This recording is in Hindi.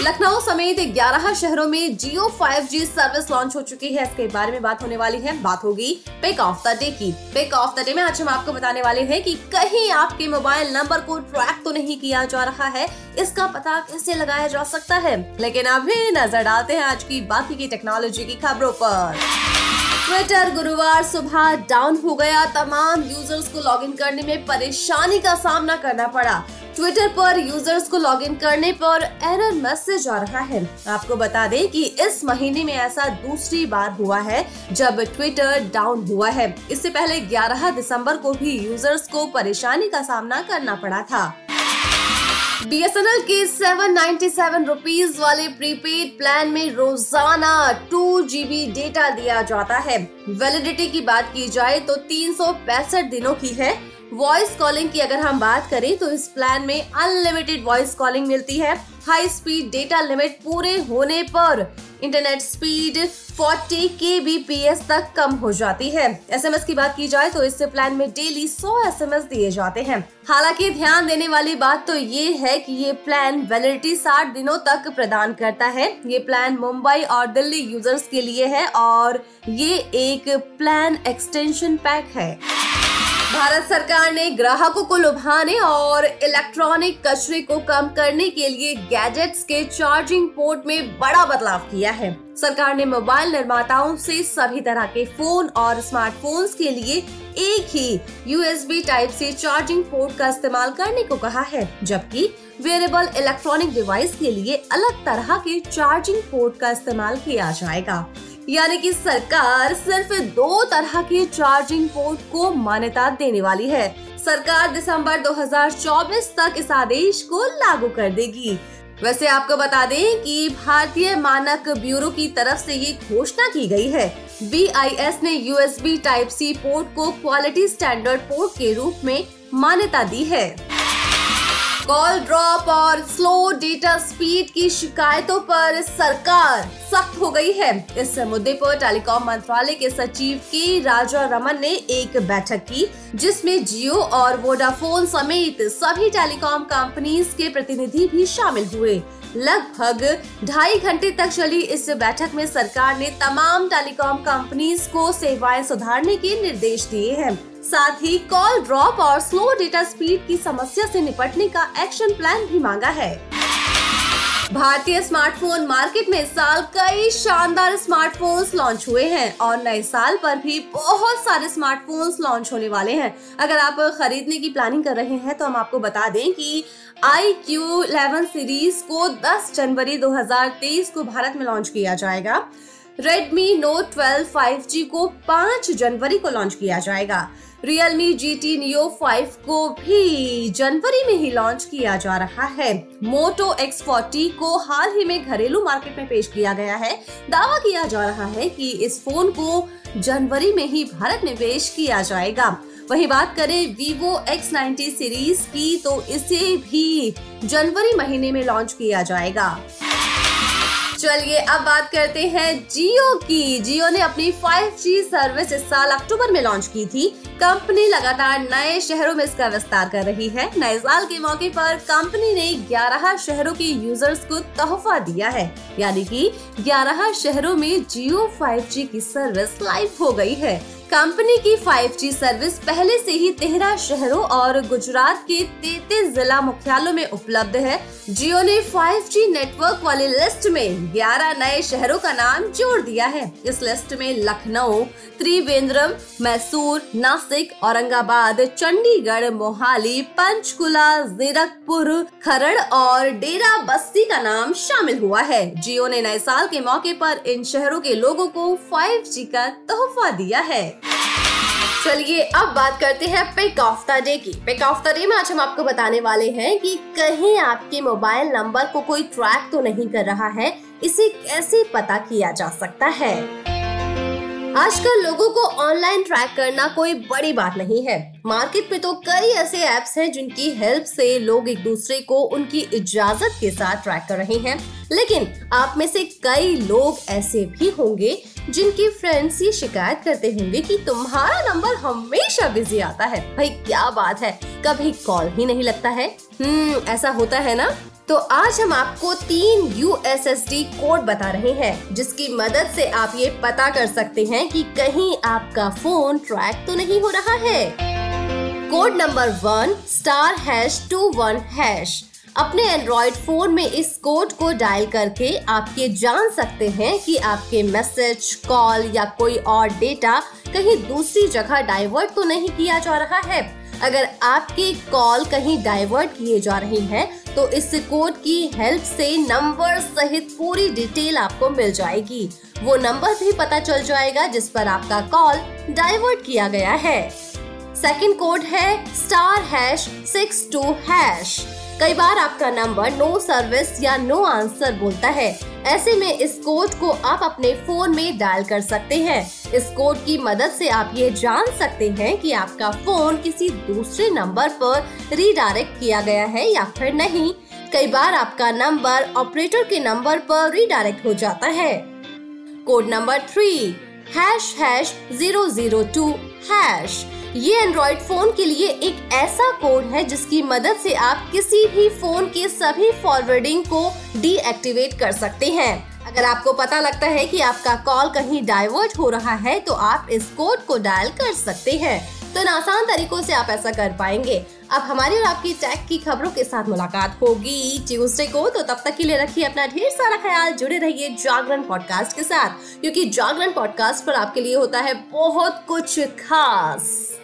लखनऊ समेत 11 शहरों में जियो 5G सर्विस लॉन्च हो चुकी है। इसके बारे में बात होने वाली है। बात होगी पिक ऑफ़ द डे की। पिक ऑफ़ द डे में आज हम आपको बताने वाले हैं कि कहीं आपके मोबाइल नंबर को ट्रैक तो नहीं किया जा रहा है। इसका पता कैसे लगाया जा सकता है? लेकिन अभी नज़र डालते हैं आज की बाकी की टेक्नोलॉजी की खबरों पर। ट्विटर गुरुवार सुबह डाउन हो गया। तमाम यूज़र्स को लॉगिन करने में परेशानी का सामना करना पड़ा। ट्विटर पर यूज़र्स को लॉगिन करने पर एरर मैसेज आ रहा है। आपको बता दें कि इस महीने में ऐसा दूसरी बार हुआ है जब ट्विटर डाउन हुआ है। इससे पहले 11 दिसंबर को भी यूज़र्स को परेशानी का सामना करना पड़ा था। बीएसएनएल के 797 नाइन्टी सेवन रुपीज़ वाले प्रीपेड प्लान में रोज़ाना टू जीबी डेटा दिया जाता है। वैलिडिटी की बात की जाए तो तीन सौ पैंसठ दिनों की है। वॉइस कॉलिंग की अगर हम बात करें तो इस प्लान में अनलिमिटेड वॉइस कॉलिंग मिलती है। हाई स्पीड डेटा लिमिट पूरे होने पर इंटरनेट स्पीड 40 के बीपीएस तक कम हो जाती है। एसएमएस की बात की जाए तो इस प्लान में डेली 100 एसएमएस दिए जाते हैं। हालाँकि ध्यान देने वाली बात तो ये है कि ये प्लान वैलिडिटी 60 दिनों तक प्रदान करता है। ये प्लान मुंबई और दिल्ली यूज़र्स के लिए है और ये एक प्लान एक्सटेंशन पैक है। भारत सरकार ने ग्राहकों को लुभाने और इलेक्ट्रॉनिक कचरे को कम करने के लिए गैजेट्स के चार्जिंग पोर्ट में बड़ा बदलाव किया है। सरकार ने मोबाइल निर्माताओं से सभी तरह के फ़ोन और स्मार्टफोन्स के लिए एक ही यूएसबी टाइप से चार्जिंग पोर्ट का इस्तेमाल करने को कहा है, जबकि वेरेबल इलेक्ट्रॉनिक डिवाइस के लिए अलग तरह के चार्जिंग पोर्ट का इस्तेमाल किया जाएगा। यानी कि सरकार सिर्फ़ दो तरह के चार्जिंग पोर्ट को मान्यता देने वाली है। सरकार दिसंबर 2024 तक इस आदेश को लागू कर देगी। वैसे आपको बता दें कि भारतीय मानक ब्यूरो की तरफ़ से ये घोषणा की गई है। BIS ने यूएसबी टाइप सी पोर्ट को क्वालिटी स्टैंडर्ड पोर्ट के रूप में मान्यता दी है। कॉल ड्रॉप और स्लो डेटा स्पीड की शिकायतों पर सरकार सख्त हो गई है। इस मुद्दे पर टेलीकॉम मंत्रालय के सचिव के राजा रमन ने एक बैठक की, जिसमें जियो और वोडाफोन समेत सभी टेलीकॉम कंपनीज़ के प्रतिनिधि भी शामिल हुए। लगभग ढाई घंटे तक चली इस बैठक में सरकार ने तमाम टेलीकॉम कंपनीज़ को सेवाएँ सुधारने के निर्देश दिए हैं। साथ ही कॉल ड्रॉप और स्लो डेटा स्पीड की समस्या से निपटने का एक्शन प्लान भी मांगा है। भारतीय स्मार्टफ़ोन मार्केट में इस साल कई शानदार स्मार्टफोन्स लॉन्च हुए हैं और नए साल पर भी बहुत सारे स्मार्टफोन्स लॉन्च होने वाले हैं। अगर आप खरीदने की प्लानिंग कर रहे हैं तो हम आपको बता दें कि आई क्यू इलेवन सीरीज़ को 10 जनवरी 2023 को भारत में लॉन्च किया जाएगा। Redmi Note 12 5G को 5 जनवरी को लॉन्च किया जाएगा। Realme GT Neo 5 को भी जनवरी में ही लॉन्च किया जा रहा है। Moto X40 को हाल ही में घरेलू मार्केट में पेश किया गया है। दावा किया जा रहा है कि इस फ़ोन को जनवरी में ही भारत में पेश किया जाएगा। वही बात करें Vivo X90 सीरीज़ की तो इसे भी जनवरी महीने में लॉन्च किया जाएगा। चलिए अब बात करते हैं जियो की। जियो ने अपनी 5G सर्विस इस साल अक्टूबर में लॉन्च की थी। कंपनी लगातार नए शहरों में इसका विस्तार कर रही है। नए साल के मौके पर कंपनी ने 11 शहरों के यूज़र्स को तोहफा दिया है। यानी कि 11 शहरों में जियो 5G की सर्विस लाइव हो गई है। कंपनी की 5G सर्विस पहले से ही तेरह शहरों और गुजरात के तैतीस जिला मुख्यालयों में उपलब्ध है। जियो ने 5G नेटवर्क वाली लिस्ट में 11 नए शहरों का नाम जोड़ दिया है। इस लिस्ट में लखनऊ, त्रिवेंद्रम, मैसूर, नासिक, औरंगाबाद, चंडीगढ़, मोहाली, पंचकुला, जीरकपुर, खरड़ और डेरा बस्ती का नाम शामिल हुआ है। जियो ने नए साल के मौके पर इन शहरों के लोगों को 5G का तोहफा दिया है। चलिए अब बात करते हैं पिक ऑफ़ द डे की। पिक ऑफ़ द डे में आज हम आपको बताने वाले हैं कि कहीं आपके मोबाइल नंबर को कोई ट्रैक तो नहीं कर रहा है, इसे कैसे पता किया जा सकता है? आजकल लोगों को ऑनलाइन ट्रैक करना कोई बड़ी बात नहीं है। मार्केट में तो कई ऐसे ऐप्स हैं जिनकी हेल्प से लोग एक दूसरे को उनकी इजाज़त के साथ ट्रैक कर रहे हैं। लेकिन आप में से कई लोग ऐसे भी होंगे जिनके फ्रेंड्स ये शिकायत करते होंगे कि तुम्हारा नंबर हमेशा बिज़ी आता है। भाई, क्या बात है? कभी कॉल ही नहीं लगता है। हम्म ऐसा होता है ना? तो आज हम आपको तीन यूएसएसडी कोड बता रहे हैं, जिसकी मदद से आप ये पता कर सकते हैं कि कहीं आपका फ़ोन ट्रैक तो नहीं हो रहा है। Code number one, star hash two one hash. अपने एंड्रॉइड फ़ोन में इस कोड को डायल करके आप ये जान सकते हैं कि आपके मैसेज, कॉल या कोई और डेटा कहीं दूसरी जगह डाइवर्ट तो नहीं किया जा रहा है। अगर आपकी कॉल कहीं डाइवर्ट किए जा रही है तो इस कोड की हेल्प से नंबर सहित पूरी डिटेल आपको मिल जाएगी। वो नंबर भी पता चल जाएगा जिस पर आपका कॉल डाइवर्ट किया गया है। सेकंड कोड है star hash six two hash. कई बार आपका नंबर नो सर्विस या नो आंसर बोलता है। ऐसे में इस कोड को आप अपने फ़ोन में डायल कर सकते हैं। इस कोड की मदद से आप ये जान सकते हैं कि आपका फ़ोन किसी दूसरे नंबर पर रीडायरेक्ट किया गया है या फिर नहीं। कई बार आपका नंबर ऑपरेटर के नंबर पर रीडायरेक्ट हो जाता है। Code number three hash hash zero zero two hash ये एंड्रॉइड फ़ोन के लिए एक ऐसा कोड है जिसकी मदद से आप किसी भी फ़ोन के सभी फॉरवर्डिंग को डीएक्टिवेट कर सकते हैं। अगर आपको पता लगता है कि आपका कॉल कहीं डाइवर्ट हो रहा है तो आप इस कोड को डायल कर सकते हैं। तो इन आसान तरीकों से आप ऐसा कर पाएँगे। अब हमारी और आपकी टैग की खबरों के साथ मुलाकात होगी ट्यूसडे को। तो तब तक के लिए रखिए अपना ढेर सारा ख्याल, जुड़े रहिए जागरण पॉडकास्ट के साथ, क्योंकि जागरण पॉडकास्ट पर आपके लिए होता है बहुत कुछ खास।